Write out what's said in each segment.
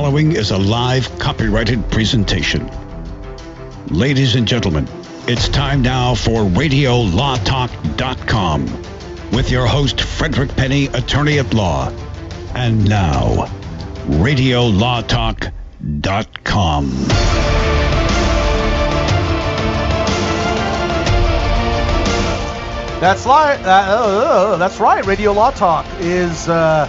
following is a live copyrighted presentation. Ladies and gentlemen, it's time now for RadioLawTalk.com with your host, Frederick Penny, attorney at law. And now, RadioLawTalk.com. That's right. Uh, uh, that's right. Radio Law Talk is uh,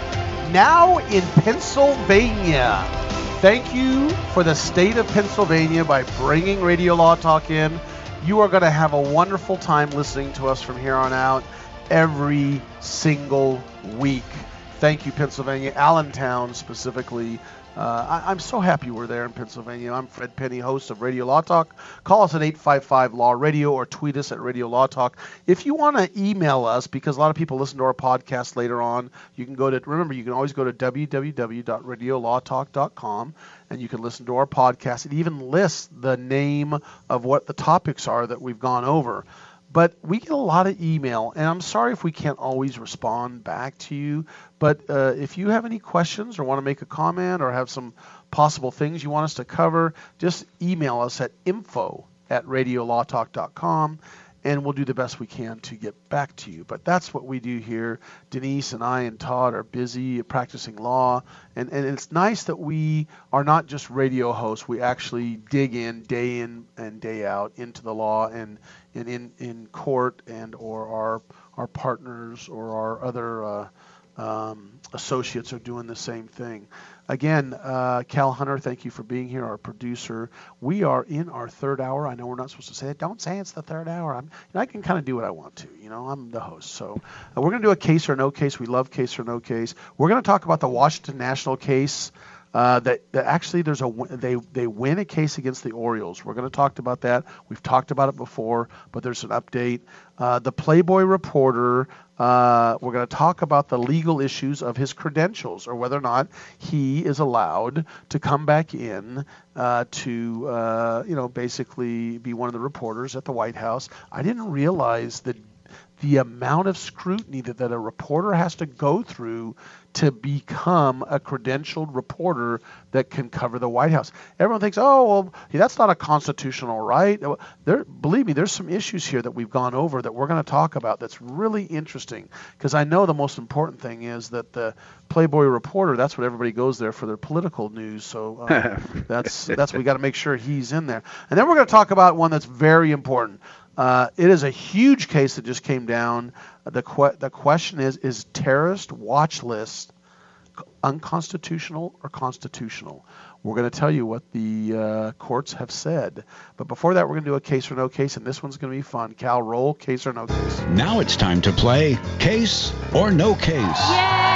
now in Pennsylvania. Thank you for the state of Pennsylvania by bringing Radio Law Talk in. You are going to have a wonderful time listening to us from here on out every single week. Thank you, Pennsylvania, Allentown specifically. Uh, I, am so happy we're there in Pennsylvania. I'm Fred Penny, host of Radio Law Talk. Call us at 855 Law Radio or tweet us at Radio Law Talk. If you want to email us, because a lot of people listen to our podcast later on, you can go to, remember, you can always go to www.radiolawtalk.com and you can listen to our podcast. It even lists the name of what the topics are that we've gone over. But we get a lot of email, and I'm sorry if we can't always respond back to you. But uh, if you have any questions or want to make a comment or have some possible things you want us to cover, just email us at info at radiolawtalk.com and we'll do the best we can to get back to you. But that's what we do here. Denise and I and Todd are busy practicing law, and, and it's nice that we are not just radio hosts. We actually dig in day in and day out into the law and, and in, in court and or our our partners or our other uh, um, associates are doing the same thing. Again, uh, Cal Hunter, thank you for being here, our producer. We are in our third hour. I know we're not supposed to say it. Don't say it's the third hour. I'm, you know, I can kind of do what I want to. You know, I'm the host. So uh, we're going to do a case or no case. We love case or no case. We're going to talk about the Washington National case. Uh, that, that, actually there's a they they win a case against the Orioles. We're going to talk about that. We've talked about it before, but there's an update. Uh, the Playboy reporter uh, we're going to talk about the legal issues of his credentials or whether or not he is allowed to come back in uh, to, uh, you know, basically be one of the reporters at the White House. I didn't realize that the amount of scrutiny that, that a reporter has to go through to become a credentialed reporter that can cover the White House. Everyone thinks, oh, well, that's not a constitutional right. There, believe me, there's some issues here that we've gone over that we're going to talk about that's really interesting because I know the most important thing is that the Playboy reporter, that's what everybody goes there for their political news. So uh, that's that's we got to make sure he's in there. And then we're going to talk about one that's very important. Uh, it is a huge case that just came down. The que- the question is: Is terrorist watch list unconstitutional or constitutional? We're going to tell you what the uh, courts have said. But before that, we're going to do a case or no case, and this one's going to be fun. Cal, roll case or no case. Now it's time to play case or no case. Yay!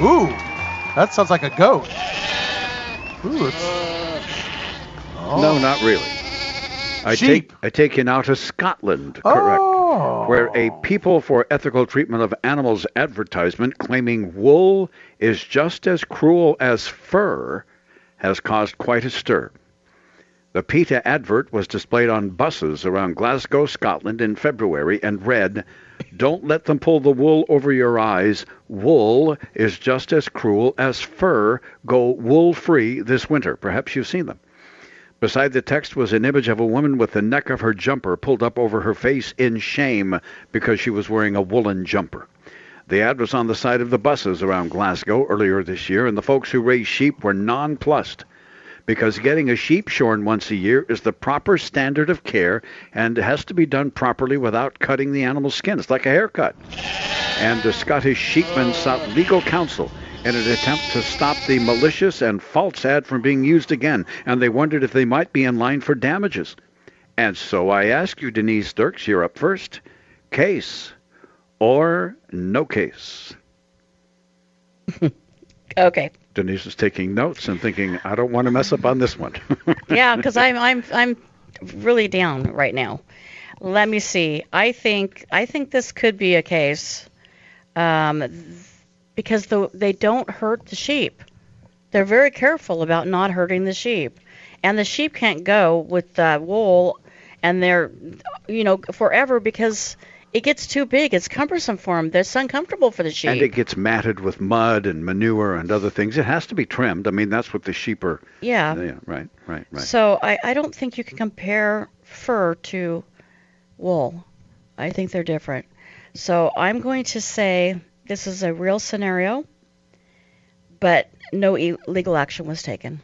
Ooh, that sounds like a goat. Ooh, it's. Oh. No, not really. I Sheep. take I take you now to Scotland, correct? Oh. Where a People for Ethical Treatment of Animals advertisement claiming wool is just as cruel as fur has caused quite a stir. The PETA advert was displayed on buses around Glasgow, Scotland in February and read, Don't let them pull the wool over your eyes. Wool is just as cruel as fur. Go wool free this winter. Perhaps you've seen them. Beside the text was an image of a woman with the neck of her jumper pulled up over her face in shame because she was wearing a woolen jumper. The ad was on the side of the buses around Glasgow earlier this year, and the folks who raise sheep were nonplussed because getting a sheep shorn once a year is the proper standard of care and has to be done properly without cutting the animal's skin. It's like a haircut. And the Scottish sheepmen sought legal counsel in an attempt to stop the malicious and false ad from being used again, and they wondered if they might be in line for damages. And so I ask you, Denise Dirks, you're up first. Case or no case? okay. Denise is taking notes and thinking, I don't want to mess up on this one. yeah, because I'm I'm I'm really down right now. Let me see. I think I think this could be a case. Um, because the, they don't hurt the sheep. They're very careful about not hurting the sheep. And the sheep can't go with the wool and they're, you know, forever because it gets too big. It's cumbersome for them. It's uncomfortable for the sheep. And it gets matted with mud and manure and other things. It has to be trimmed. I mean, that's what the sheep are. yeah. Yeah, right, right, right. So I, I don't think you can compare fur to wool. I think they're different. So I'm going to say this is a real scenario, but no e- legal action was taken.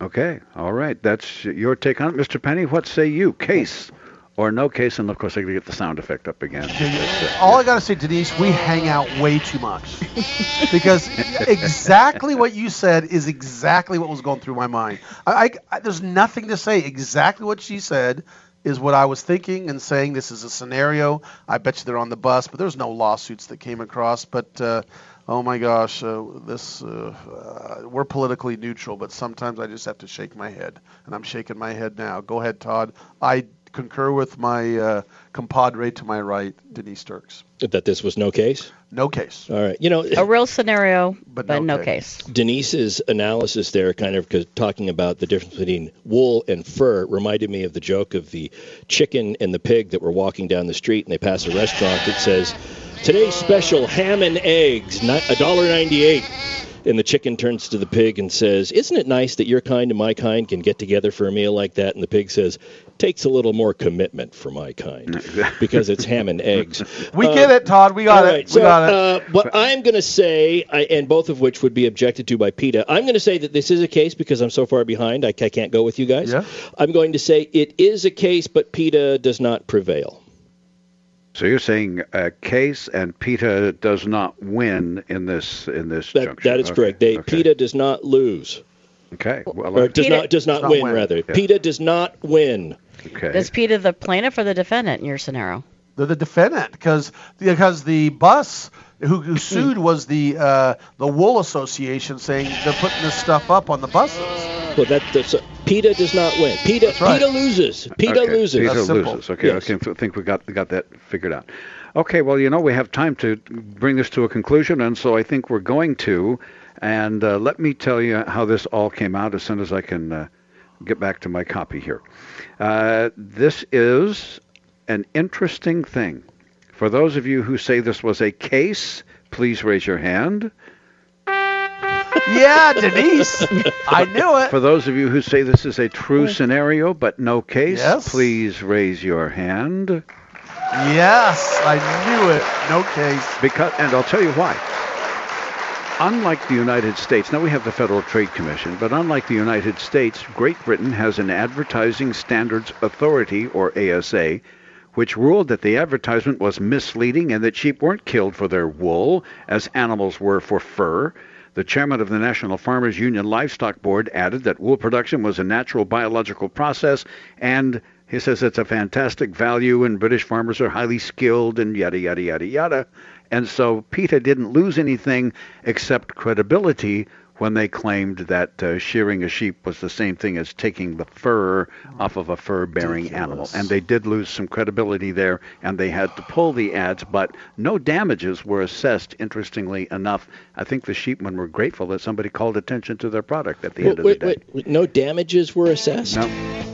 Okay, all right. That's your take on it, Mr. Penny. What say you? Case or no case? And of course, I got to get the sound effect up again. Uh, all I gotta say, Denise, we hang out way too much because exactly what you said is exactly what was going through my mind. I, I- I- there's nothing to say. Exactly what she said is what I was thinking and saying. This is a scenario. I bet you they're on the bus, but there's no lawsuits that came across. But uh, oh my gosh, uh, this uh, uh, we're politically neutral, but sometimes I just have to shake my head, and I'm shaking my head now. Go ahead, Todd. I concur with my uh, compadre to my right, Denise Dirks. That this was no case. No case. All right. You know, A real scenario, But but, no no case. case. Denise's analysis there, kind of talking about the difference between wool and fur, reminded me of the joke of the chicken and the pig that were walking down the street and they pass a restaurant that says, "Today's special ham and eggs, ni- a dollar ninety-eight." And the chicken turns to the pig and says, "Isn't it nice that your kind and my kind can get together for a meal like that?" And the pig says, "Takes a little more commitment for my kind because it's ham and eggs." We Uh, get it, Todd. We got it. right, we so got it. Uh, what I'm going to say, I, and both of which would be objected to by PETA, I'm going to say that this is a case because I'm so far behind, I, I can't go with you guys. Yeah. I'm going to say it is a case, but PETA does not prevail. So you're saying uh, case and PETA does not win in this in this That, junction. that is Okay, correct. They, okay. PETA does not lose, Okay. Well, or does PETA not does not, not win, win. rather. Yeah. PETA does not win. okay. Is PETA the plaintiff or the defendant in your scenario? They're the defendant because because the bus who, who sued was the uh, the wool association saying they're putting this stuff up on the buses. Well, that that's, PETA does not win. PETA right. PETA loses. PETA okay. loses. PETA That's simple. loses. Okay. Yes. Okay. I think we got got that figured out. Okay. Well, you know, we have time to bring this to a conclusion, and so I think we're going to. And uh, let me tell you how this all came out as soon as I can uh, get back to my copy here. Uh, this is an interesting thing. For those of you who say this was a case, please raise your hand. Yeah, Denise, I knew it. For those of you who say this is a true scenario but no case, Yes. please raise your hand. Yes, I knew it. No case. Because, and I'll tell you why. Unlike the United States, now we have the Federal Trade Commission, but unlike the United States, Great Britain has an Advertising Standards Authority, or ASA, which ruled that the advertisement was misleading and that sheep weren't killed for their wool, as animals were for fur. The chairman of the National Farmers Union Livestock Board added that wool production was a natural biological process, and he says it's a fantastic value, and British farmers are highly skilled, and yada, yada, yada, yada. And so PETA didn't lose anything except credibility when they claimed that uh, shearing a sheep was the same thing as taking the fur off of a fur-bearing animal. And they did lose some credibility there, and they had to pull the ads, but no damages were assessed, interestingly enough. I think the sheepmen were grateful that somebody called attention to their product at the end of Wait, the day. wait, wait, no damages were assessed. No,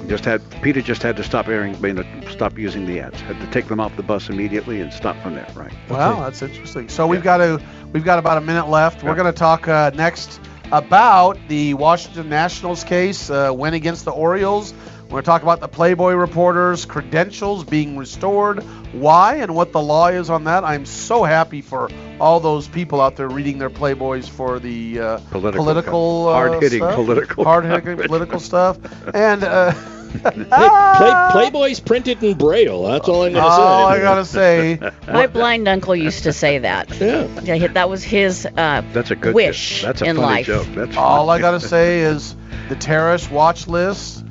just had PETA just had to stop airing, you stop using the ads. Had to take them off the bus immediately and stop from there. Right. Wow, that's interesting. So we've got to we've got about a minute left. We're going to talk uh, next about the Washington Nationals case, uh, win against the Orioles. We're going to talk about the Playboy reporters' credentials being restored, why, and what the law is on that. I'm so happy for all those people out there reading their Playboys for the uh, Political political, uh, hard-hitting stuff, political hard-hitting political stuff, and. Uh, Hey, play, Playboy's printed in Braille. That's all I'm going to say. all I gotta say, My blind uncle used to say that. Yeah. Yeah, that was his uh, That's a good wish That's a in funny life. joke. That's All I gotta say is the terrorist watch list.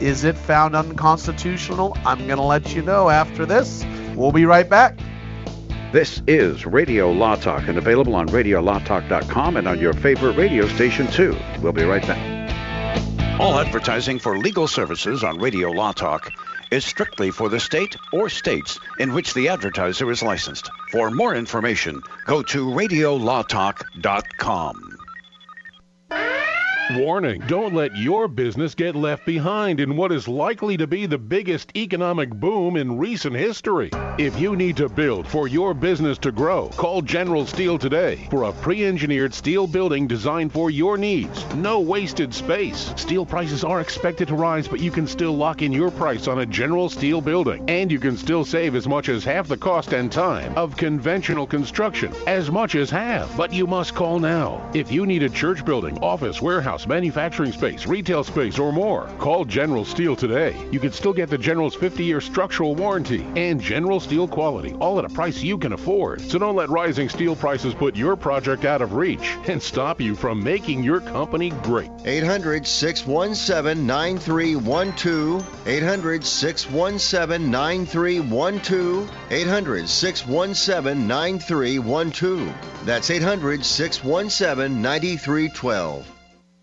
Is it found unconstitutional? I'm gonna let you know after this. We'll be right back. This is Radio Law Talk and available on radiolawtalk.com and on your favorite radio station too. We'll be right back. All advertising for legal services on Radio Law Talk is strictly for the state or states in which the advertiser is licensed. For more information, go to radiolawtalk.com. Warning don't let your business get left behind in what is likely to be the biggest economic boom in recent history. If you need to build for your business to grow, call General Steel today for a pre engineered steel building designed for your needs. No wasted space. Steel prices are expected to rise, but you can still lock in your price on a General Steel building. And you can still save as much as half the cost and time of conventional construction. As much as half. But you must call now. If you need a church building, office, warehouse, manufacturing space, retail space, or more, call General Steel today. You can still get the General's 50 year structural warranty and General Steel quality, all at a price you can afford. So don't let rising steel prices put your project out of reach and stop you from making your company great. 800 617 9312. 800 617 9312. 800 617 9312. That's 800 617 9312.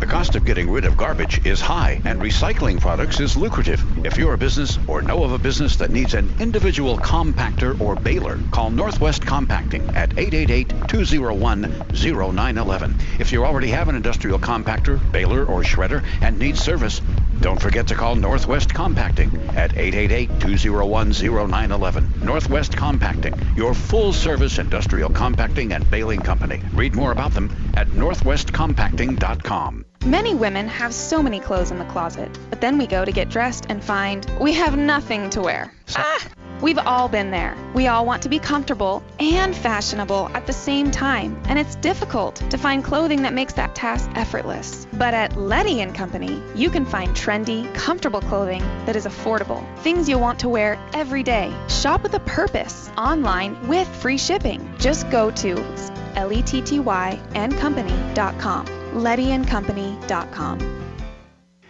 The cost of getting rid of garbage is high, and recycling products is lucrative. If you're a business or know of a business that needs an individual compactor or baler, call Northwest Compacting at 888-201-0911. If you already have an industrial compactor, baler, or shredder and need service, don't forget to call Northwest Compacting at 888-201-0911. Northwest Compacting, your full-service industrial compacting and baling company. Read more about them at northwestcompacting.com. Many women have so many clothes in the closet, but then we go to get dressed and find we have nothing to wear. Ah! We've all been there. We all want to be comfortable and fashionable at the same time, and it's difficult to find clothing that makes that task effortless. But at Letty and Company, you can find trendy, comfortable clothing that is affordable. Things you'll want to wear every day. Shop with a purpose online with free shipping. Just go to L-E-T-T-Y and company.com. LettyandCompany.com.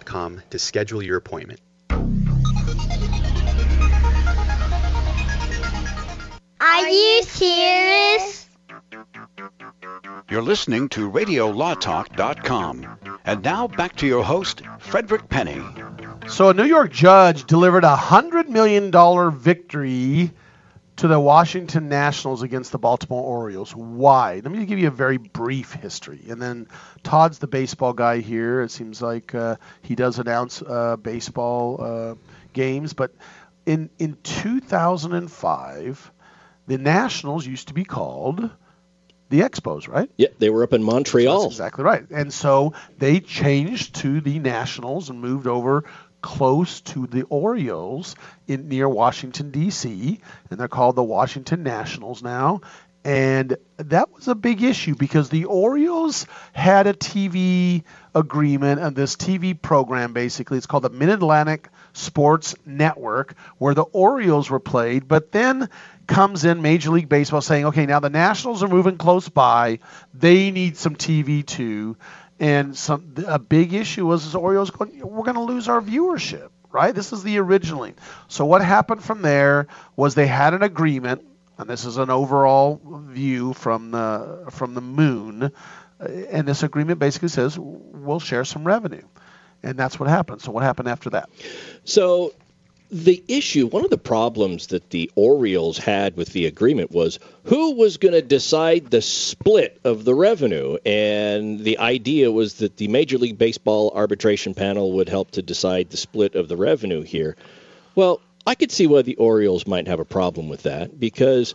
to schedule your appointment. Are you serious? You're listening to RadioLawTalk.com. And now back to your host, Frederick Penny. So, a New York judge delivered a $100 million victory to the Washington Nationals against the Baltimore Orioles. Why? Let me give you a very brief history. And then Todd's the baseball guy here. It seems like uh, he does announce uh, baseball uh, games. But in, in 2005, the Nationals used to be called the Expos, right? Yeah, they were up in Montreal. That's exactly right. And so they changed to the Nationals and moved over close to the Orioles in near Washington D.C. and they're called the Washington Nationals now. And that was a big issue because the Orioles had a TV agreement and this TV program basically. It's called the Mid Atlantic Sports Network, where the Orioles were played. But then comes in Major League Baseball saying, okay, now the Nationals are moving close by. They need some TV too. And some a big issue was the Orioles going, we're going to lose our viewership, right? This is the originally. So what happened from there was they had an agreement, and this is an overall view from the from the moon. uh, And this agreement basically says we'll share some revenue, and that's what happened. So what happened after that? So the issue, one of the problems that the Orioles had with the agreement was who was going to decide the split of the revenue. And the idea was that the Major League Baseball arbitration panel would help to decide the split of the revenue here. Well, I could see why the Orioles might have a problem with that because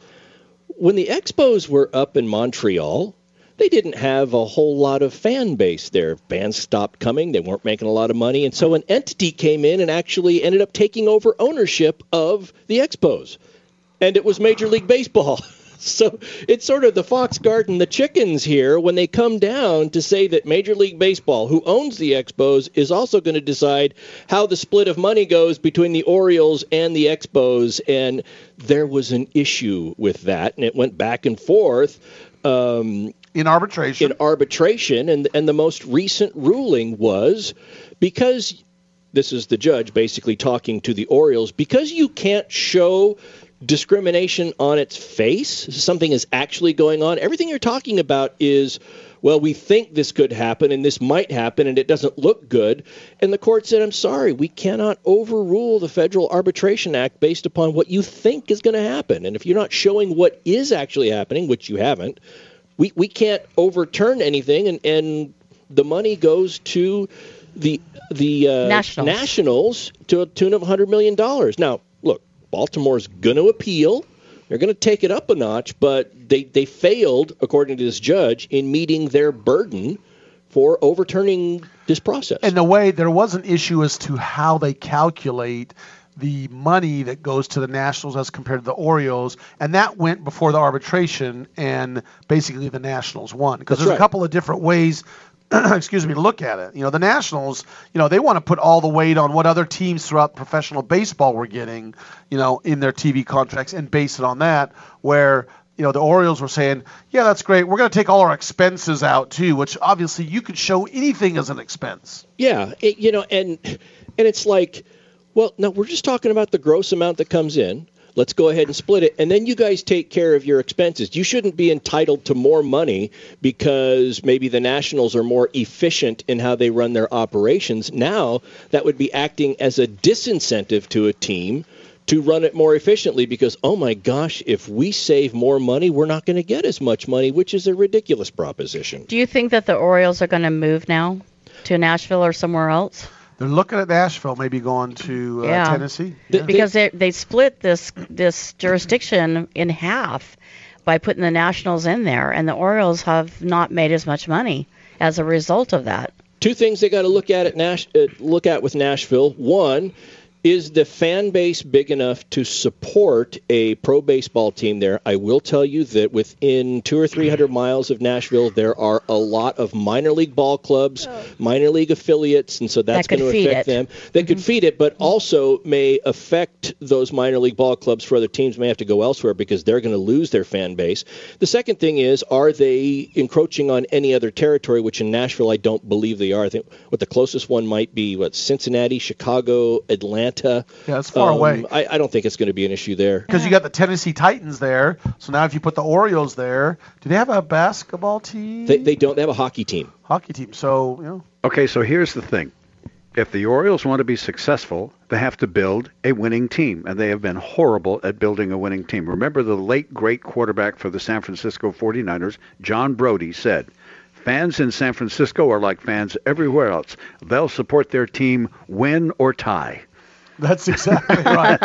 when the Expos were up in Montreal, they didn't have a whole lot of fan base there. Bands stopped coming, they weren't making a lot of money, and so an entity came in and actually ended up taking over ownership of the Expos. And it was Major League Baseball. So it's sort of the fox guarding the chickens here when they come down to say that Major League Baseball, who owns the Expos, is also going to decide how the split of money goes between the Orioles and the Expos. And there was an issue with that, and it went back and forth. Um, in arbitration. In arbitration, and and the most recent ruling was because this is the judge basically talking to the Orioles because you can't show discrimination on its face, something is actually going on. Everything you're talking about is well, we think this could happen and this might happen and it doesn't look good. And the court said, I'm sorry, we cannot overrule the Federal Arbitration Act based upon what you think is going to happen. And if you're not showing what is actually happening, which you haven't, we, we can't overturn anything and, and the money goes to the the uh, Nationals. Nationals to a tune of 100 million dollars. Now, look, Baltimore's going to appeal. They're going to take it up a notch, but they they failed, according to this judge, in meeting their burden for overturning this process. In a way, there was an issue as to how they calculate the money that goes to the Nationals as compared to the Orioles, and that went before the arbitration, and basically the Nationals won because there's right. a couple of different ways. excuse me, to look at it. You know, the Nationals, you know, they want to put all the weight on what other teams throughout professional baseball were getting, you know, in their TV contracts and base it on that. Where you know the Orioles were saying, yeah, that's great. We're going to take all our expenses out too, which obviously you could show anything as an expense. Yeah, it, you know, and and it's like, well, no, we're just talking about the gross amount that comes in. Let's go ahead and split it, and then you guys take care of your expenses. You shouldn't be entitled to more money because maybe the Nationals are more efficient in how they run their operations. Now that would be acting as a disincentive to a team to run it more efficiently because oh my gosh, if we save more money, we're not going to get as much money, which is a ridiculous proposition. Do you think that the Orioles are going to move now to Nashville or somewhere else? They're looking at Nashville, maybe going to uh, Yeah. Tennessee. They- Because they they split this this jurisdiction in half by putting the Nationals in there, and the Orioles have not made as much money as a result of that. two things they got to look at at Nash uh, look at with Nashville. One is the fan base big enough to support a pro baseball team there? I will tell you that within two or three hundred miles of Nashville, there are a lot of minor league ball clubs, oh. minor league affiliates, and so that's That going to affect it. them. That could mm-hmm. feed it, but also may affect those minor league ball clubs for other teams may have to go elsewhere because they're going to lose their fan base. The second thing is, are they encroaching on any other territory? Which in Nashville, I don't believe they are. I think what the closest one might be what Cincinnati, Chicago, Atlanta. Yeah, it's far Um, away. I, I don't think it's going to be an issue there. Because you got the Tennessee Titans there. So now if you put the Orioles there, do they have a basketball team? They, they don't. They have a hockey team. Hockey team. So, you know. Okay, so here's the thing. If the Orioles want to be successful, they have to build a winning team, and they have been horrible at building a winning team. Remember the late great quarterback for the San Francisco 49ers, John Brodie, said, Fans in San Francisco are like fans everywhere else. They'll support their team win or tie. That's exactly right.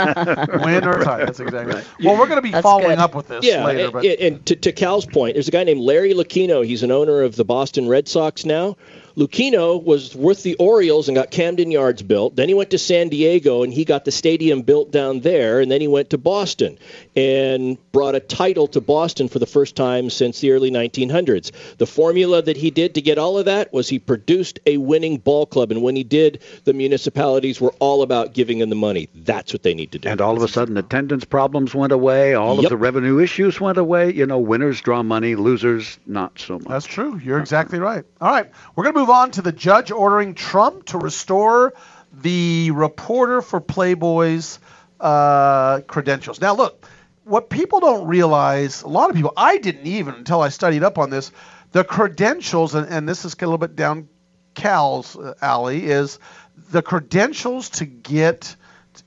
Win or tie. That's exactly right. Well, we're going to be That's following good. up with this Yeah, later. and, But and to, to Cal's point, there's a guy named Larry Lucchino. He's an owner of the Boston Red Sox now. Lucchino was with the Orioles and got Camden Yards built. Then he went to San Diego and he got the stadium built down there. And then he went to Boston and brought a title to Boston for the first time since the early 1900s. The formula that he did to get all of that was he produced a winning ball club. And when he did, the municipalities were all about giving him the money. That's what they need to do. And all of a sudden, attendance problems went away. All Yep. of the revenue issues went away. You know, winners draw money, losers not so much. That's true. You're exactly right. All right, we're going to move on to the judge ordering Trump to restore the reporter for Playboy's uh, credentials. Now, look, what people don't realize, a lot of people, I didn't even until I studied up on this, the credentials, and, and this is a little bit down Cal's uh, alley, is the credentials to get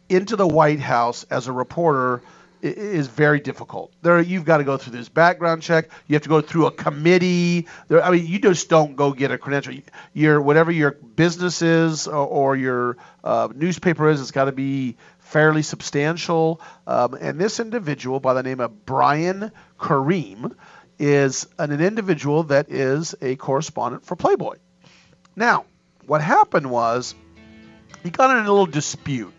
into the White House as a reporter is very difficult. There, you've got to go through this background check. You have to go through a committee. There, I mean, you just don't go get a credential. Your whatever your business is or, or your uh, newspaper is, it's got to be fairly substantial. Um, and this individual, by the name of Brian Karem, is an, an individual that is a correspondent for Playboy. Now, what happened was he got in a little dispute.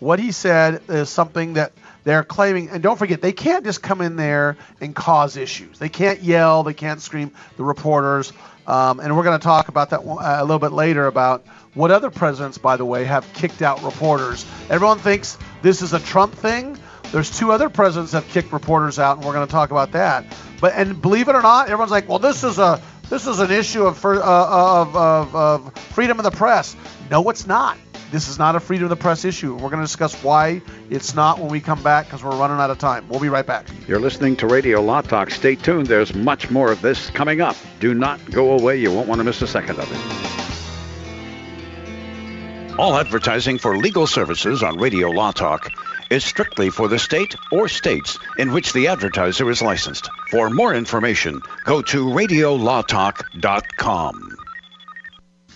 What he said is something that they're claiming, and don't forget, they can't just come in there and cause issues. They can't yell, they can't scream, the reporters. Um, and we're going to talk about that uh, a little bit later about what other presidents, by the way, have kicked out reporters. Everyone thinks this is a Trump thing. There's two other presidents that have kicked reporters out, and we're going to talk about that. But and believe it or not, everyone's like, well, this is a this is an issue of, fir- uh, of, of, of freedom of the press. No, it's not. This is not a freedom of the press issue. We're going to discuss why it's not when we come back because we're running out of time. We'll be right back. You're listening to Radio Law Talk. Stay tuned. There's much more of this coming up. Do not go away. You won't want to miss a second of it. All advertising for legal services on Radio Law Talk is strictly for the state or states in which the advertiser is licensed. For more information, go to radiolawtalk.com.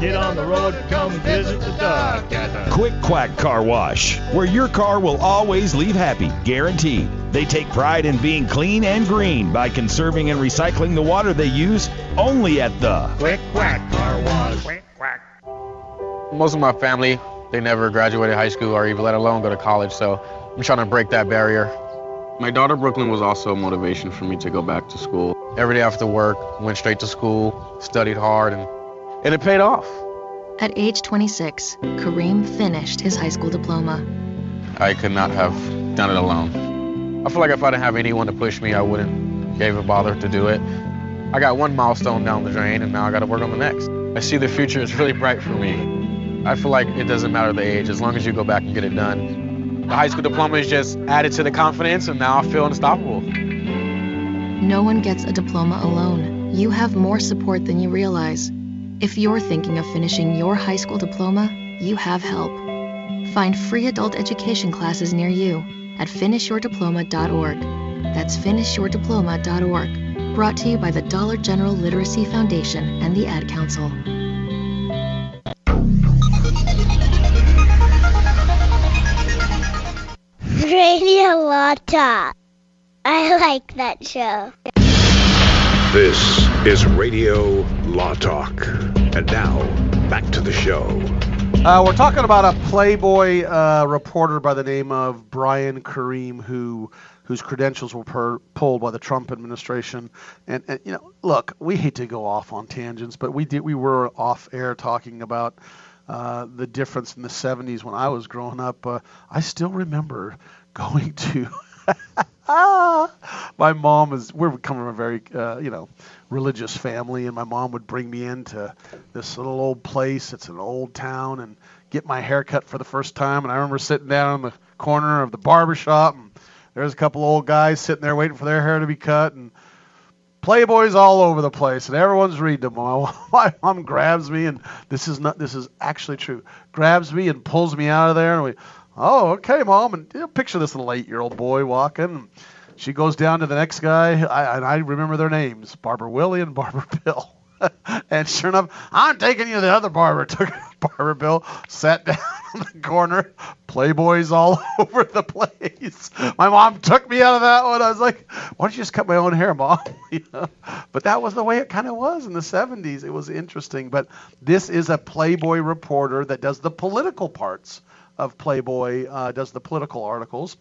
Get on the road, come visit the duck at the Quick Quack Car Wash, where your car will always leave happy, guaranteed. They take pride in being clean and green by conserving and recycling the water they use only at the Quick Quack Car Wash. Quick Quack. Most of my family, they never graduated high school or even let alone go to college, so I'm trying to break that barrier. My daughter Brooklyn was also a motivation for me to go back to school. Every day after work, went straight to school, studied hard, and, and it paid off. At age 26, Kareem finished his high school diploma. I could not have done it alone. I feel like if I didn't have anyone to push me, I wouldn't gave a bother to do it. I got one milestone down the drain, and now I got to work on the next. I see the future is really bright for me. I feel like it doesn't matter the age, as long as you go back and get it done. The high school diploma is just added to the confidence, and now I feel unstoppable. No one gets a diploma alone. You have more support than you realize. If you're thinking of finishing your high school diploma, you have help. Find free adult education classes near you at finishyourdiploma.org. That's finishyourdiploma.org. Brought to you by the Dollar General Literacy Foundation and the Ad Council. Radio Law Talk. I like that show. This is Radio Law Talk. And now, back to the show. Uh, we're talking about a Playboy uh, reporter by the name of Brian Karem, who whose credentials were per, pulled by the Trump administration. And, and you know, look, we hate to go off on tangents, but we did we were off air talking about uh, the difference in the 70s when I was growing up. Uh, I still remember going to. my mom is. We're coming from a very, uh, you know, religious family, and my mom would bring me into this little old place. It's an old town, and get my hair cut for the first time. And I remember sitting down in the corner of the barber shop, and there's a couple old guys sitting there waiting for their hair to be cut, and Playboys all over the place, and everyone's reading them. My, my mom grabs me, and this is not. This is actually true. Grabs me and pulls me out of there, and we. Oh, okay, mom. And you know, picture this little eight-year-old boy walking. She goes down to the next guy, I, and I remember their names: Barbara Willie and Barbara Bill. and sure enough, I'm taking you to the other barber. Took Barbara Bill, sat down in the corner, Playboys all over the place. My mom took me out of that one. I was like, why don't you just cut my own hair, mom? you know? But that was the way it kind of was in the 70s. It was interesting. But this is a Playboy reporter that does the political parts of Playboy, uh, does the political articles,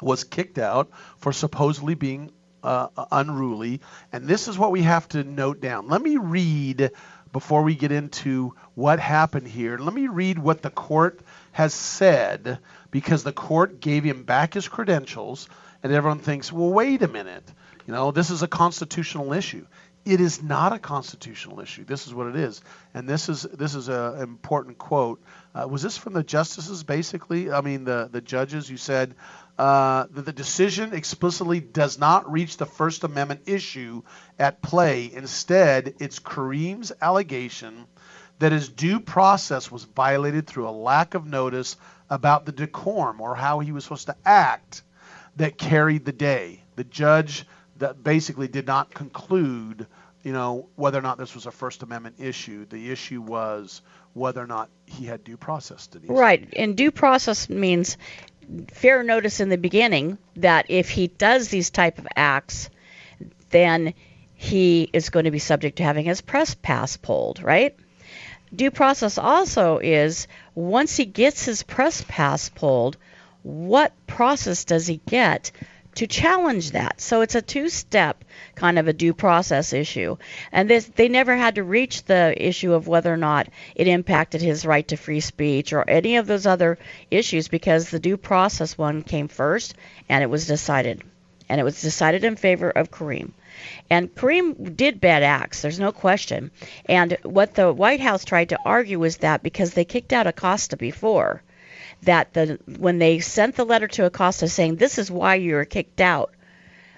was kicked out for supposedly being uh, unruly. And this is what we have to note down. Let me read before we get into what happened here. Let me read what the court has said because the court gave him back his credentials, and everyone thinks, well, wait a minute. You know, this is a constitutional issue. It is not a constitutional issue. This is what it is, and this is this is an important quote. Uh, was this from the justices, basically? I mean, the the judges. You said uh, that the decision explicitly does not reach the First Amendment issue at play. Instead, it's Karem's allegation that his due process was violated through a lack of notice about the decorum or how he was supposed to act that carried the day. The judge that basically did not conclude, you know, whether or not this was a First Amendment issue. The issue was whether or not he had due process. Denise. Right, and due process means fair notice in the beginning that if he does these type of acts, then he is going to be subject to having his press pass pulled, right? Due process also is once he gets his press pass pulled, what process does he get to challenge that? So it's a two-step kind of a due process issue. And this they never had to reach the issue of whether or not it impacted his right to free speech or any of those other issues because the due process one came first and it was decided. And it was decided in favor of Karem. And Karem did bad acts, there's no question. And what the White House tried to argue was that because they kicked out Acosta before, that the when they sent the letter to Acosta saying this is why you were kicked out.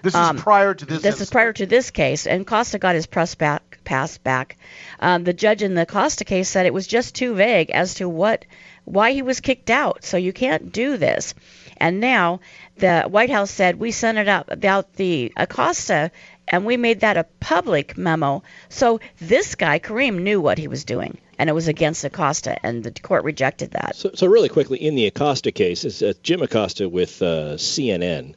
This um, is prior to this. This is prior to this case, and Costa got his press back, pass back. Um, the judge in the Costa case said it was just too vague as to what why he was kicked out. So you can't do this. And now the White House said we sent it out about the Acosta and we made that a public memo. So this guy, Karem, knew what he was doing, and it was against Acosta, and the court rejected that. So, so really quickly, in the Acosta case, is uh, Jim Acosta with uh, CNN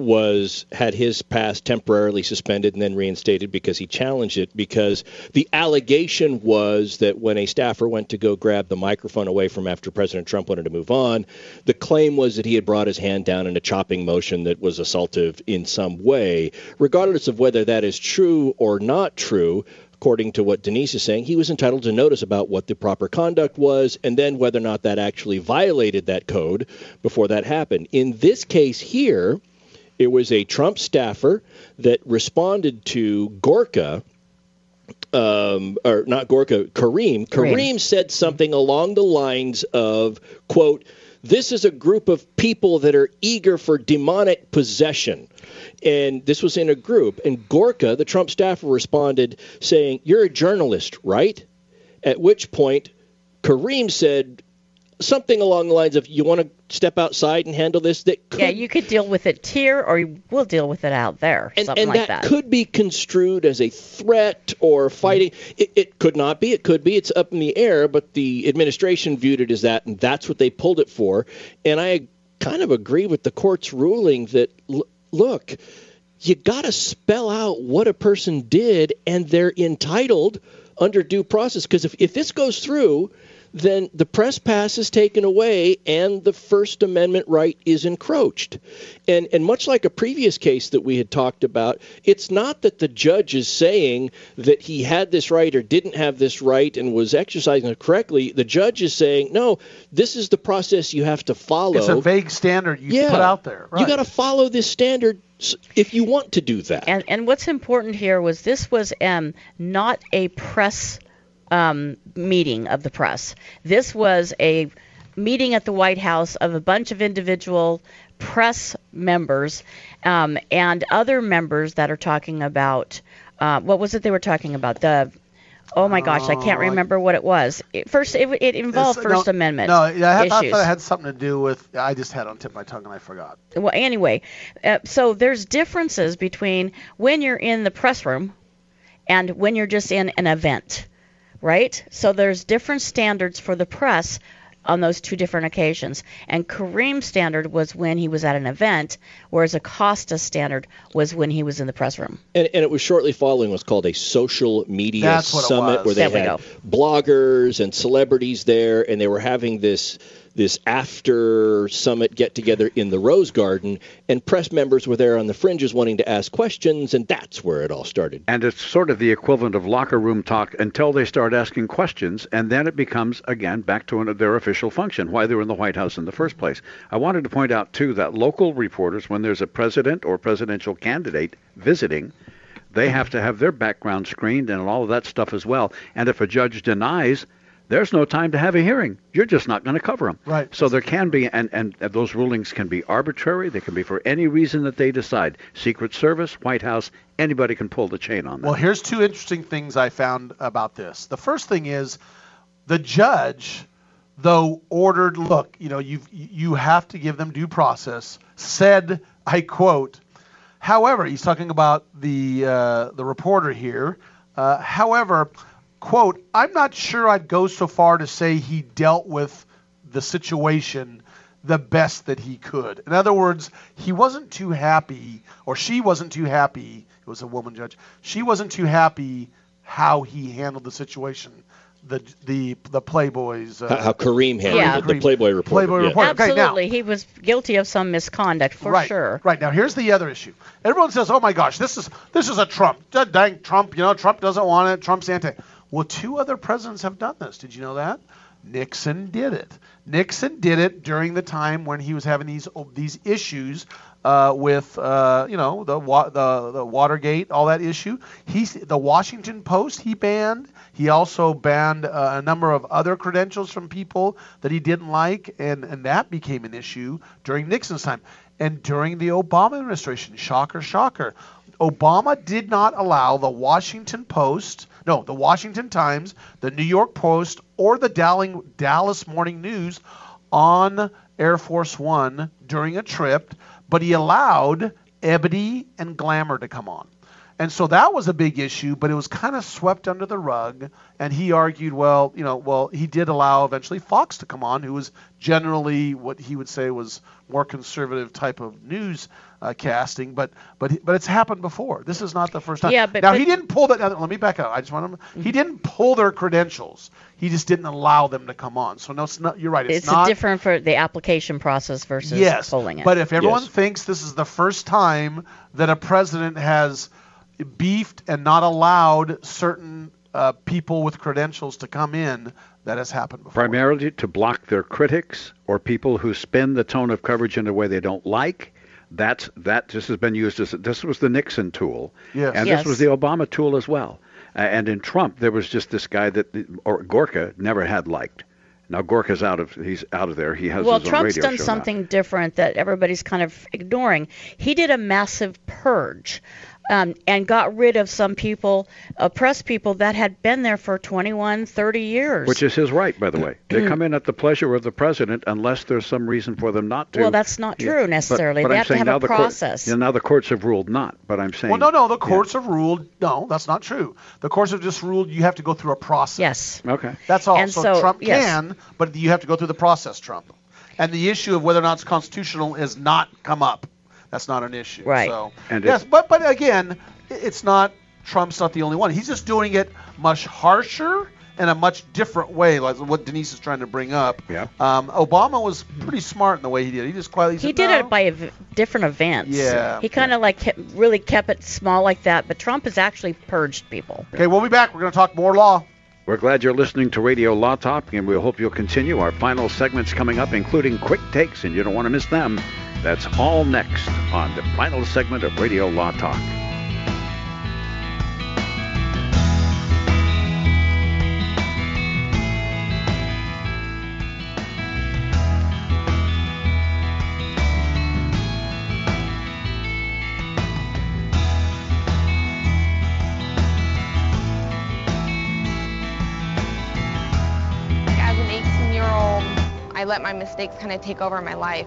was had his pass temporarily suspended and then reinstated because he challenged it because the allegation was that when a staffer went to go grab the microphone away from after President Trump wanted to move on, the claim was that he had brought his hand down in a chopping motion that was assaultive in some way. Regardless of whether that is true or not true, according to what Denise is saying, he was entitled to notice about what the proper conduct was and then whether or not that actually violated that code before that happened. In this case here, it was a Trump staffer that responded to Gorka. Um, or not Gorka, Karem. Karem. Karem said something along the lines of, quote, this is a group of people that are eager for demonic possession. And this was in a group. And Gorka, the Trump staffer, responded saying, You're a journalist, right? At which point, Karem said, something along the lines of you want to step outside and handle this that could, yeah you could deal with it here or we'll deal with it out there and, something and like that, that, could be construed as a threat or fighting. It, it could not be it could be it's up in the air but the administration viewed it as that and that's what they pulled it for. And i kind of agree with the court's ruling that l- look you got to spell out what a person did and they're entitled under due process because if, if this goes through then the press pass is taken away and the First Amendment right is encroached. And, and much like a previous case that we had talked about, it's not that the judge is saying that he had this right or didn't have this right and was exercising it correctly. The judge is saying, no, this is the process you have to follow. It's a vague standard you yeah, put out there. Right. You got to follow this standard if you want to do that. And, and what's important here was this was um, not a press um, meeting of the press. This was a meeting at the White House of a bunch of individual press members um, and other members that are talking about uh, what was it they were talking about the Oh my gosh, I can't remember what it was. It, first, it, it involved First no, Amendment No, yeah, I, had- I issues. thought it had something to do with. I just had on tip of my tongue and I forgot. well, anyway, uh, so there's differences between when you're in the press room and when you're just in an event, right? So there's different standards for the press on those two different occasions. And Karem's standard was when he was at an event, whereas Acosta's standard was when he was in the press room. And, and it was shortly following what's called a social media That's what it summit where they There had bloggers and celebrities there and they were having this this after summit get together in the Rose Garden and press members were there on the fringes wanting to ask questions and that's where it all started. And it's sort of the equivalent of locker room talk until they start asking questions, and then it becomes, again, back to an, their official function, why they were in the White House in the first place. I wanted to point out, too, that local reporters, when there's a president or presidential candidate visiting, they have to have their background screened and all of that stuff as well. And if a judge denies, there's no time to have a hearing. You're just not going to cover them. Right. So there can be, and, and those rulings can be arbitrary. They can be for any reason that they decide. Secret Service, White House, anybody can pull the chain on that. Well, here's two interesting things I found about this. The first thing is the judge, though ordered, look, you know, you you have to give them due process. Said, I quote. However, he's talking about the uh, the reporter here. Uh, however, quote, I'm not sure I'd go so far to say he dealt with the situation the best that he could. In other words, he wasn't too happy, or she wasn't too happy. It was a woman judge. She wasn't too happy how he handled the situation. The the the Playboys. Uh, How, how Karem handled Yeah. it, the Playboy reporter. Playboy yeah. reporter. Okay, now- Absolutely, he was guilty of some misconduct for right, sure. Right now, here's the other issue. Everyone says, "Oh my gosh, this is this is a Trump. Dang Trump! You know, Trump doesn't want it. Trump's anti." Well, two other presidents have done this. Did you know that? Nixon did it. Nixon did it during the time when he was having these these issues uh, with uh, you know the, wa- the the Watergate, all that issue. He's the Washington Post he banned. He also banned uh, a number of other credentials from people that he didn't like, and and that became an issue during Nixon's time and during the Obama administration. Shocker, shocker. Obama did not allow the Washington Post, no, the Washington Times, the New York Post, or the Dallas Morning News on Air Force One during a trip, but he allowed Ebony and Glamour to come on. And so that was a big issue, but it was kind of swept under the rug. And he argued, well, you know, well, he did allow eventually Fox to come on, who was generally what he would say was more conservative type of news uh, casting. But but but it's happened before. This is not the first time. Yeah, but- now but- he didn't pull that. Let me back up. I just want to. He didn't pull their credentials. He just didn't allow them to come on. So no, it's not. You're right. It's, It's, not different for the application process versus yes, pulling it. But if everyone Yes. thinks this is the first time that a president has beefed and not allowed certain uh, people with credentials to come in, that has happened before. primarily to block their critics or people who spin the tone of coverage in a way they don't like. That's that. This has been used as this was the Nixon tool, Yes. and Yes. this was the Obama tool as well. Uh, and in Trump, there was just this guy that or Gorka never had liked. Now Gorka's out of he's out of there. He has well, his own Trump's radio done show now. something different that everybody's kind of ignoring. He did a massive purge um, and got rid of some people, oppressed people that had been there for 21, 30 years. Which is his right, by the way. They come in at the pleasure of the president unless there's some reason for them not to. Well, that's not true But- necessarily. But, They I'm have to have now a the court- process. yeah, now the courts have ruled not. But I'm saying. Well, no, no. The yeah. courts have ruled. No, that's not true. The courts have just ruled you have to go through a process. Yes. Okay. That's all. And so, so, Trump yes. can, but you have to go through the process, Trump. And the issue of whether or not it's constitutional has not come up. That's not an issue. Right. So And yes, but but again, it's not Trump's not the only one. He's just doing it much harsher in a much different way, like what Denise is trying to bring up. Yeah. Um, Obama was pretty smart in the way he did. it. He just quietly he said, did "No." it by ev- different events. Yeah. He kind of like kept, really kept it small like that, but Trump has actually purged people. Okay, we'll be back. We're going to talk more law. We're glad you're listening to Radio Law Talk, and we hope you'll continue. Our final segments coming up, including quick takes, and you don't want to miss them. That's all next on the final segment of Radio Law Talk. As an 18 year old, I let my mistakes kind of take over my life.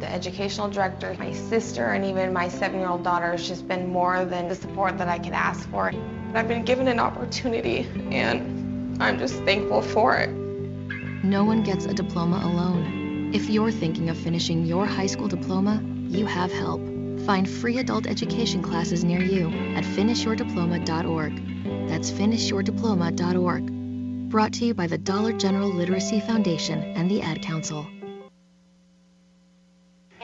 The educational director, my sister, and even my seven-year-old daughter has just been more than the support that I could ask for. I've been given an opportunity and I'm just thankful for it. No one gets a diploma alone. If you're thinking of finishing your high school diploma, you have help. Find free adult education classes near you at finishyourdiploma.org. That's finishyourdiploma.org. Brought to you by the Dollar General Literacy Foundation and the Ad Council.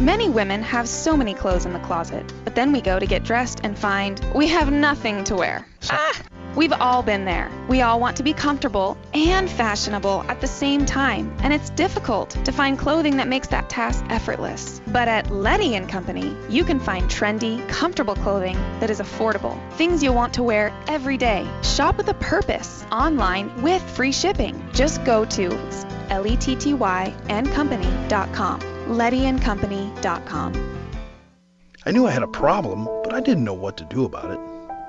Many women have so many clothes in the closet, but then we go to get dressed and find we have nothing to wear. Ah! We've all been there. We all want to be comfortable and fashionable at the same time, and it's difficult to find clothing that makes that task effortless. But at Letty and Company, you can find trendy, comfortable clothing that is affordable. Things you'll want to wear every day. Shop with a purpose online with free shipping. Just go to L-E-T-T-Y and company.com. LettyandCompany.com. I knew I had a problem, but I didn't know what to do about it.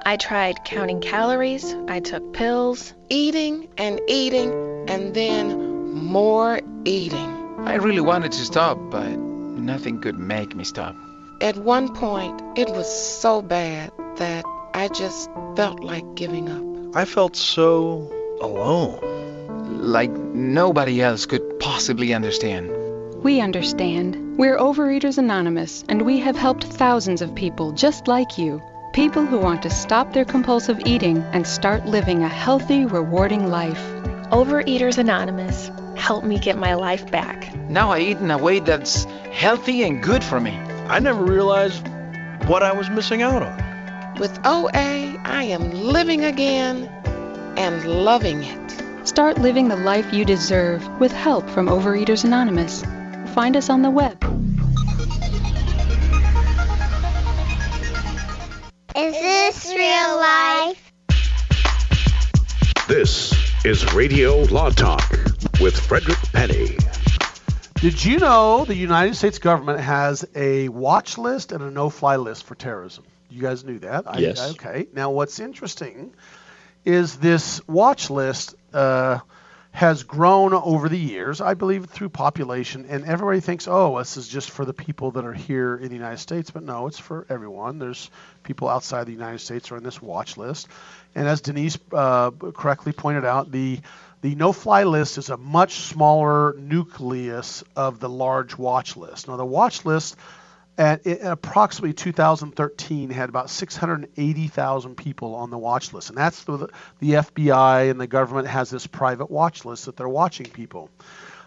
I tried counting calories, I took pills, eating and eating, and then more eating. I really wanted to stop, but nothing could make me stop. At one point, it was so bad that I just felt like giving up. I felt so alone. Like nobody else could possibly understand. We understand. We're Overeaters Anonymous, and we have helped thousands of people just like you. People who want to stop their compulsive eating and start living a healthy, rewarding life. Overeaters Anonymous, help me get my life back. Now I eat in a way that's healthy and good for me. I never realized what I was missing out on. With OA, I am living again and loving it. Start living the life you deserve with help from Overeaters Anonymous. Find us on the web. Is this real life? This is Radio Law Talk with Frederick Penney. Did you know the United States government has a watch list and a no-fly list for terrorism? You guys knew that? Yes. I, okay. Now, what's interesting is this watch list uh, has grown over the years, I believe, through population, and everybody thinks, oh, this is just for the people that are here in the United States, but no, it's for everyone. There's people outside the United States are on this watch list, and as Denise uh, correctly pointed out, the the no-fly list is a much smaller nucleus of the large watch list. Now, the watch list at approximately 2013 had about 680,000 people on the watch list, and that's the, the FBI and the government has this private watch list that they're watching people.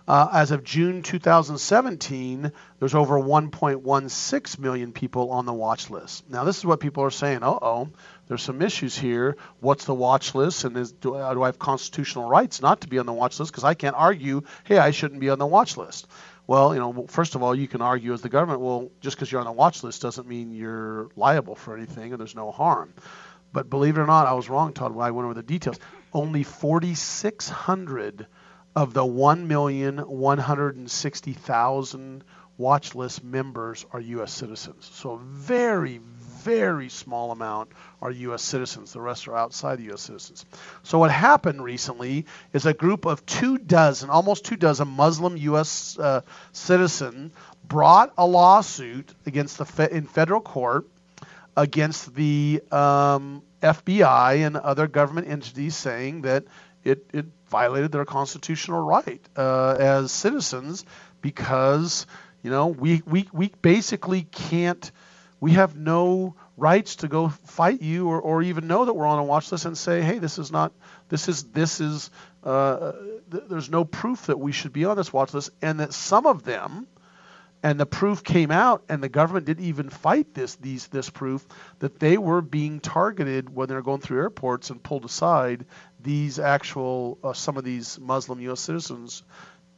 Uh, as of June 2017, there's over 1.16 million people on the watch list. Now, this is what people are saying. Uh oh, there's some issues here. What's the watch list? And is, do, do I have constitutional rights not to be on the watch list? Because I can't argue, hey, I shouldn't be on the watch list. Well, you know, first of all, you can argue as the government, well, just because you're on the watch list doesn't mean you're liable for anything and there's no harm. But believe it or not, I was wrong, Todd, when I went over the details. Only 4,600 of the 1,160,000 watch list members are U.S. citizens. So very, very small amount are U.S. citizens. The rest are outside the U.S. citizens. So what happened recently is a group of two dozen, almost two dozen Muslim U.S. Uh, citizen brought a lawsuit against the fe- in federal court against the um, FBI and other government entities, saying that it, it violated their constitutional right uh, as citizens because you know we, we, we basically can't we have no rights to go fight you or, or even know that we're on a watch list and say hey this is not this is this is uh, th- there's no proof that we should be on this watch list and that some of them and the proof came out and the government didn't even fight this these this proof that they were being targeted when they're going through airports and pulled aside these actual uh, some of these Muslim U.S. citizens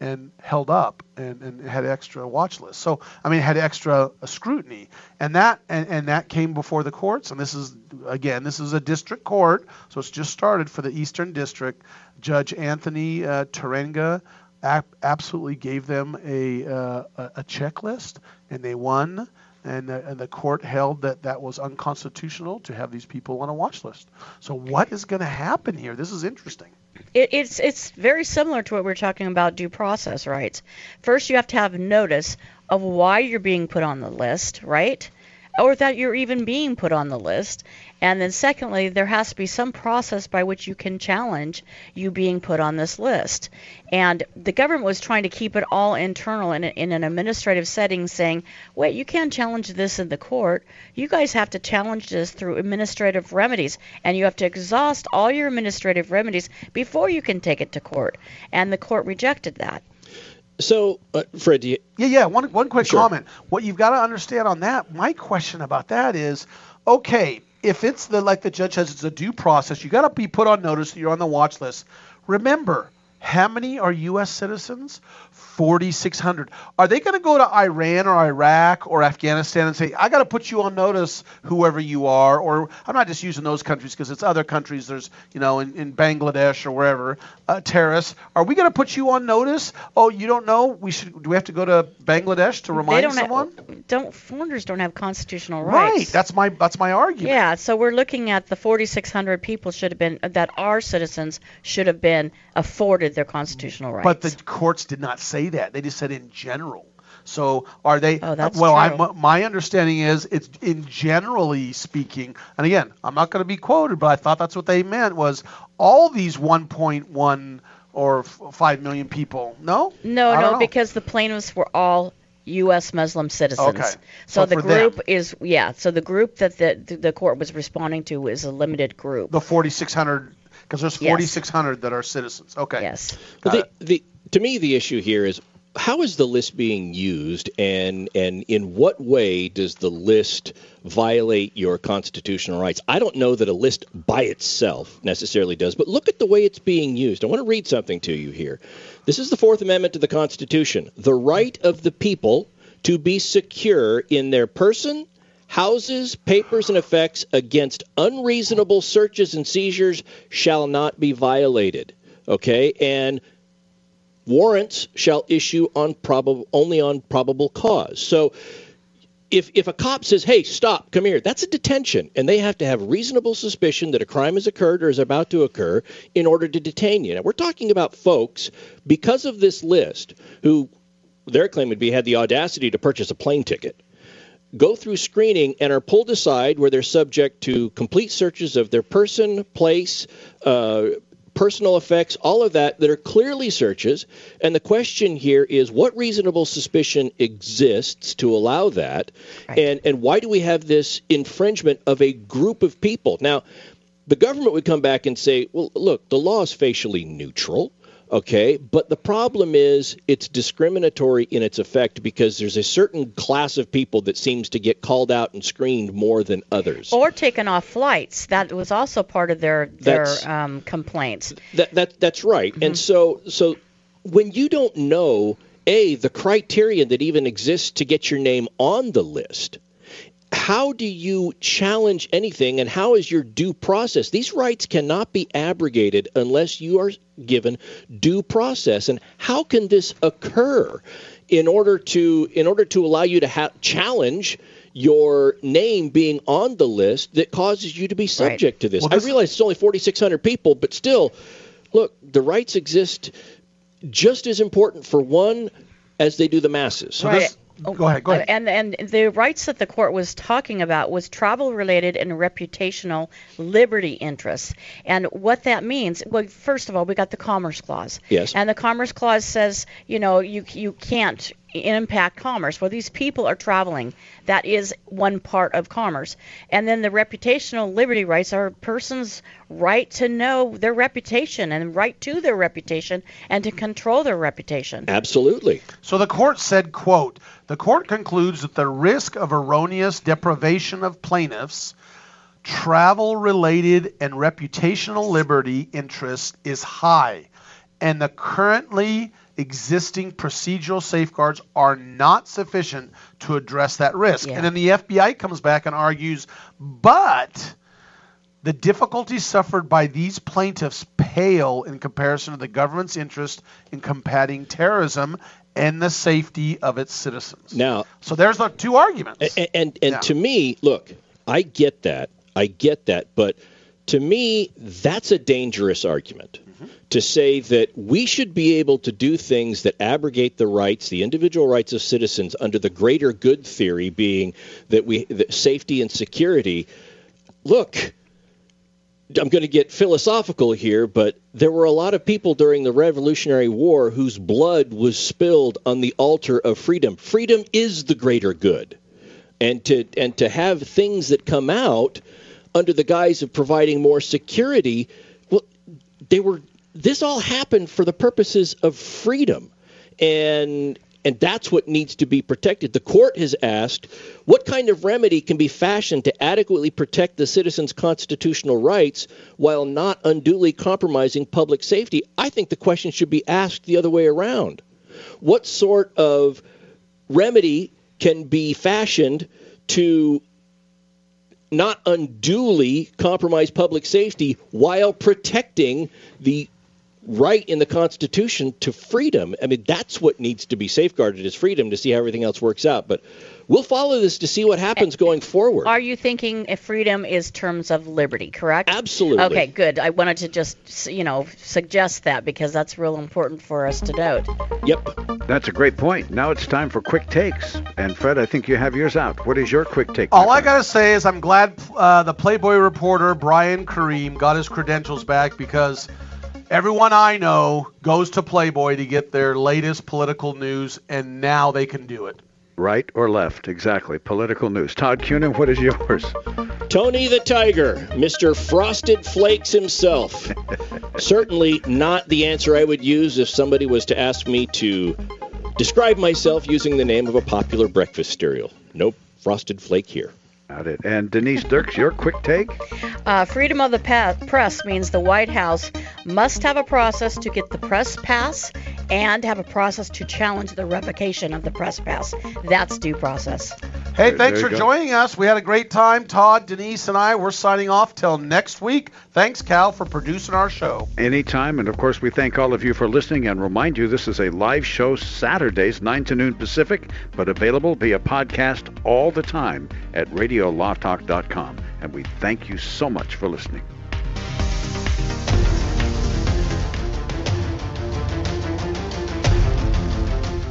and held up and, and had extra watch lists. So I mean, had extra uh, scrutiny, and that and, and that came before the courts. And this is again, this is a district court, so it's just started for the Eastern District. Judge Anthony uh, Trenga ap- absolutely gave them a, uh, a checklist, and they won. And, uh, and the court held that that was unconstitutional to have these people on a watch list. So what is going to happen here? This is interesting. It, it's it's very similar to what we're talking about due process rights. First, you have to have notice of why you're being put on the list, right? Or that you're even being put on the list. And then, secondly, there has to be some process by which you can challenge you being put on this list. And the government was trying to keep it all internal in, in an administrative setting, saying, wait, you can't challenge this in the court. You guys have to challenge this through administrative remedies. And you have to exhaust all your administrative remedies before you can take it to court. And the court rejected that. So, uh, Fred, you... yeah, yeah. One one quick Sure. comment. What you've got to understand on that, my question about that is, okay, if it's the like the judge says it's a due process, you got to be put on notice that you're on the watch list. Remember, how many are U.S. citizens? 4,600. Are they going to go to Iran or Iraq or Afghanistan and say, I got to put you on notice, whoever you are? Or I'm not just using those countries because it's other countries. There's, you know, in, in Bangladesh or wherever, uh, terrorists. Are we going to put you on notice? Oh, you don't know? We should. Do we have to go to Bangladesh to remind They don't someone? Have, don't foreigners don't have constitutional rights? right. That's my that's my argument. Yeah, so we're looking at the 4,600 people should have been that are citizens should have been afforded their constitutional rights. But the courts did not say that. They just said in general. So are they? Oh, that's well, true. I'm, my understanding is it's in generally speaking. And again, I'm not going to be quoted, but I thought that's what they meant was all these 1.1 or f- 5 million people. No. no, no, know. because the plaintiffs were all U.S. Muslim citizens. Okay. So, So the for them. group is yeah. So the group that the the court was responding to is a limited group. the 4,600 because there's Yes. 4,600 that are citizens. Okay. Yes. Well, the, uh, the, to me, the issue here is how is the list being used, and and in what way does the list violate your constitutional rights? I don't know that a list by itself necessarily does, but look at the way it's being used. I want to read something to you here. This is the Fourth Amendment to the Constitution: the right of the people to be secure in their person. Houses, papers, and effects against unreasonable searches and seizures shall not be violated. Okay, and warrants shall issue on probable only on probable cause. So if if a cop says, "Hey, stop, come here," that's a detention, and they have to have reasonable suspicion that a crime has occurred or is about to occur in order to detain you. Now, we're talking about folks because of this list who their claim would be had the audacity to purchase a plane ticket go through screening and are pulled aside where they're subject to complete searches of their person, place, uh, personal effects, all of that that are clearly searches. And the question here is what reasonable suspicion exists to allow that? And, and why do we have this infringement of a group of people? Now, the government would come back and say, well, look, the law is facially neutral. Okay, but the problem is it's discriminatory in its effect because there's a certain class of people that seems to get called out and screened more than others. or taken off flights. That was also part of their their um, complaints. That that that's right. And so so when you don't know a the criterion that even exists to get your name on the list, how do you challenge anything and how is your due process? These rights cannot be abrogated unless you are given due process. And how can this occur in order to in order to allow you to ha- challenge your name being on the list that causes you to be subject to this? Well, this- I realize it's only 4600 people, but still look, the rights exist just as important for one as they do the masses. Right. Oh, go ahead. Go ahead. And and the rights that the court was talking about was travel related and reputational liberty interests. And what that means, well, first of all, we got the Commerce Clause. Yes. And the Commerce Clause says, you know, you you can't impact commerce. Well, these people are traveling. That is one part of commerce. And then the reputational liberty rights are a person's right to know their reputation and right to their reputation and to control their reputation. Absolutely. So the court said, quote, the court concludes that the risk of erroneous deprivation of plaintiffs, travel related and reputational liberty interest is high, and the currently existing procedural safeguards are not sufficient to address that risk. Yeah. And then the FBI comes back and argues, but the difficulties suffered by these plaintiffs pale in comparison to the government's interest in combating terrorism and the safety of its citizens. Now, So there's the two arguments. and and, and to me, look, I get that, I get that, but to me, that's a dangerous argument. To say that we should be able to do things that abrogate the rights, the individual rights of citizens, under the greater good theory being that we that safety and security. Look, I'm going to get philosophical here, but there were a lot of people during the Revolutionary War whose blood was spilled on the altar of freedom. Freedom is the greater good. And to and to have things that come out under the guise of providing more security, well, they were this all happened for the purposes of freedom. And and that's what needs to be protected. The court has asked what kind of remedy can be fashioned to adequately protect the citizen's constitutional rights while not unduly compromising public safety. I think the question should be asked the other way around. What sort of remedy can be fashioned to not unduly compromise public safety while protecting the right in the Constitution to freedom. I mean, that's what needs to be safeguarded is freedom to see how everything else works out. But we'll follow this to see what happens going forward. Are you thinking if freedom is terms of liberty, correct? Absolutely. Okay, good. I wanted to just, you know, suggest that because that's real important for us to note. Yep. That's a great point. Now it's time for quick takes. And Fred, I think you have yours out. What is your quick take? All I gotta say is I'm glad uh, the Playboy reporter Brian Karem got his credentials back because everyone I know goes to Playboy to get their latest political news, and now they can do it. Right or left? Exactly. Political news. Todd Cunin, what is yours? Tony the Tiger, Mr. Frosted Flakes himself. Certainly not the answer I would use if somebody was to ask me to describe myself using the name of a popular breakfast cereal. Nope, Frosted Flake here. Got it. And Denise Dirks, your quick take? Uh, freedom of the pa- press means the White House must have a process to get the press pass and have a process to challenge the revocation of the press pass. That's due process. Hey, There- thanks there for go. joining us. We had a great time. Todd, Denise, and I, we're signing off till next week. Thanks, Cal, for producing our show. Anytime. And of course, we thank all of you for listening and remind you this is a live show Saturdays, 9 to noon Pacific, but available via podcast all the time at radiolawtalk.com. And we thank you so much for listening.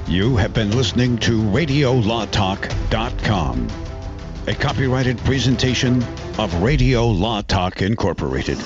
You have been listening to RadioLawTalk.com, a copyrighted presentation of Radio Law Talk Incorporated.